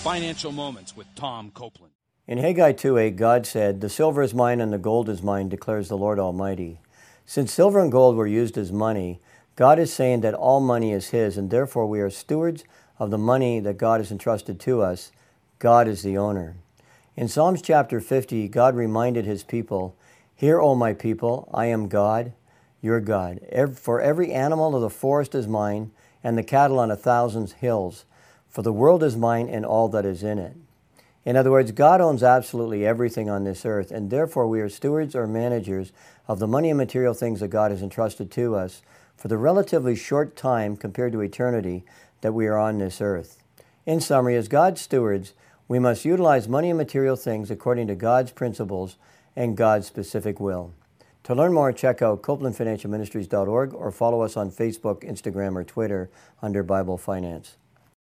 Financial Moments with Tom Copeland. In Haggai 2:8, God said, The silver is mine and the gold is mine, declares the Lord Almighty. Since silver and gold were used as money, God is saying that all money is His, and therefore we are stewards of the money that God has entrusted to us. God is the owner. In Psalms chapter 50, God reminded His people, Hear, O my people, I am God, your God. For every animal of the forest is mine, and the cattle on a thousand hills. For the world is mine and all that is in it. In other words, God owns absolutely everything on this earth, and therefore we are stewards or managers of the money and material things that God has entrusted to us for the relatively short time compared to eternity that we are on this earth. In summary, as God's stewards, we must utilize money and material things according to God's principles and God's specific will. To learn more, check out CopelandFinancialMinistries.org or follow us on Facebook, Instagram, or Twitter under Bible Finance.